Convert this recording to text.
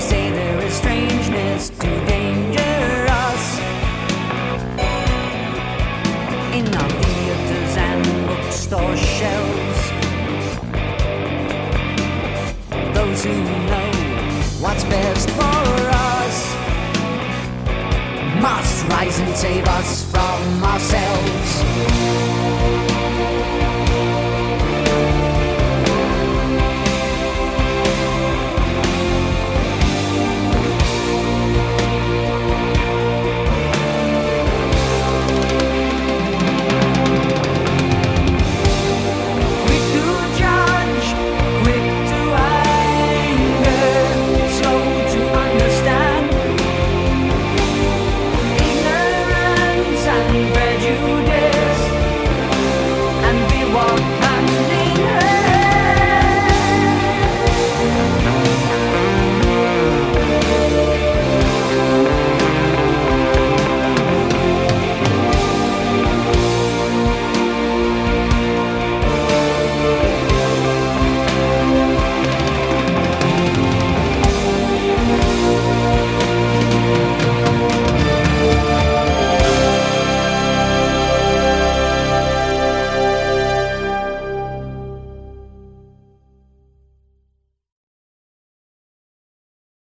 say there is strangeness to dangerous in our theaters and bookstore shelves. Those who know what's best for us must rise and save us from ourselves.